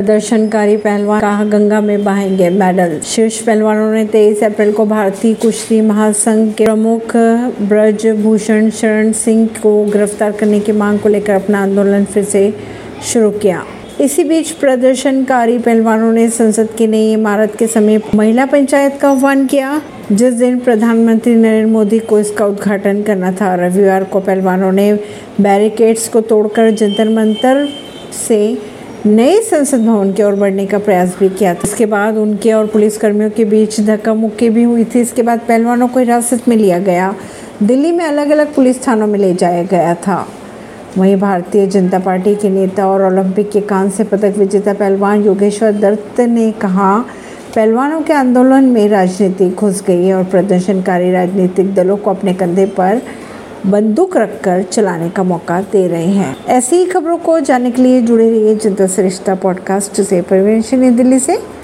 प्रदर्शनकारी पहलवान कहा गंगा में बहाएँगे मेडल। शीर्ष पहलवानों ने 23 अप्रैल को भारतीय कुश्ती महासंघ के प्रमुख ब्रजभूषण शरण सिंह को गिरफ़्तार करने की मांग को लेकर अपना आंदोलन फिर से शुरू किया। इसी बीच प्रदर्शनकारी पहलवानों ने संसद की नई इमारत के समीप महिला पंचायत का आह्वान किया, जिस दिन प्रधानमंत्री नरेंद्र मोदी को इसका उद्घाटन करना था। रविवार को पहलवानों ने बैरिकेड्स को तोड़कर जंतर मंतर से नए संसद भवन की ओर बढ़ने का प्रयास भी किया था। इसके बाद उनके और पुलिसकर्मियों के बीच धक्का मुक्की भी हुई थी। इसके बाद पहलवानों को हिरासत में लिया गया। दिल्ली में अलग अलग पुलिस थानों में ले जाया गया था। वहीं भारतीय जनता पार्टी के नेता और ओलंपिक के कांस्य पदक विजेता पहलवान योगेश्वर दत्त ने कहा, पहलवानों के आंदोलन में राजनीति घुस गई है और प्रदर्शनकारी राजनीतिक दलों को अपने कंधे पर बंदूक रखकर चलाने का मौका दे रहे हैं। ऐसी ही खबरों को जानने के लिए जुड़े रहिए जनता सरिश्ता पॉडकास्ट से। परवीन दिल्ली से।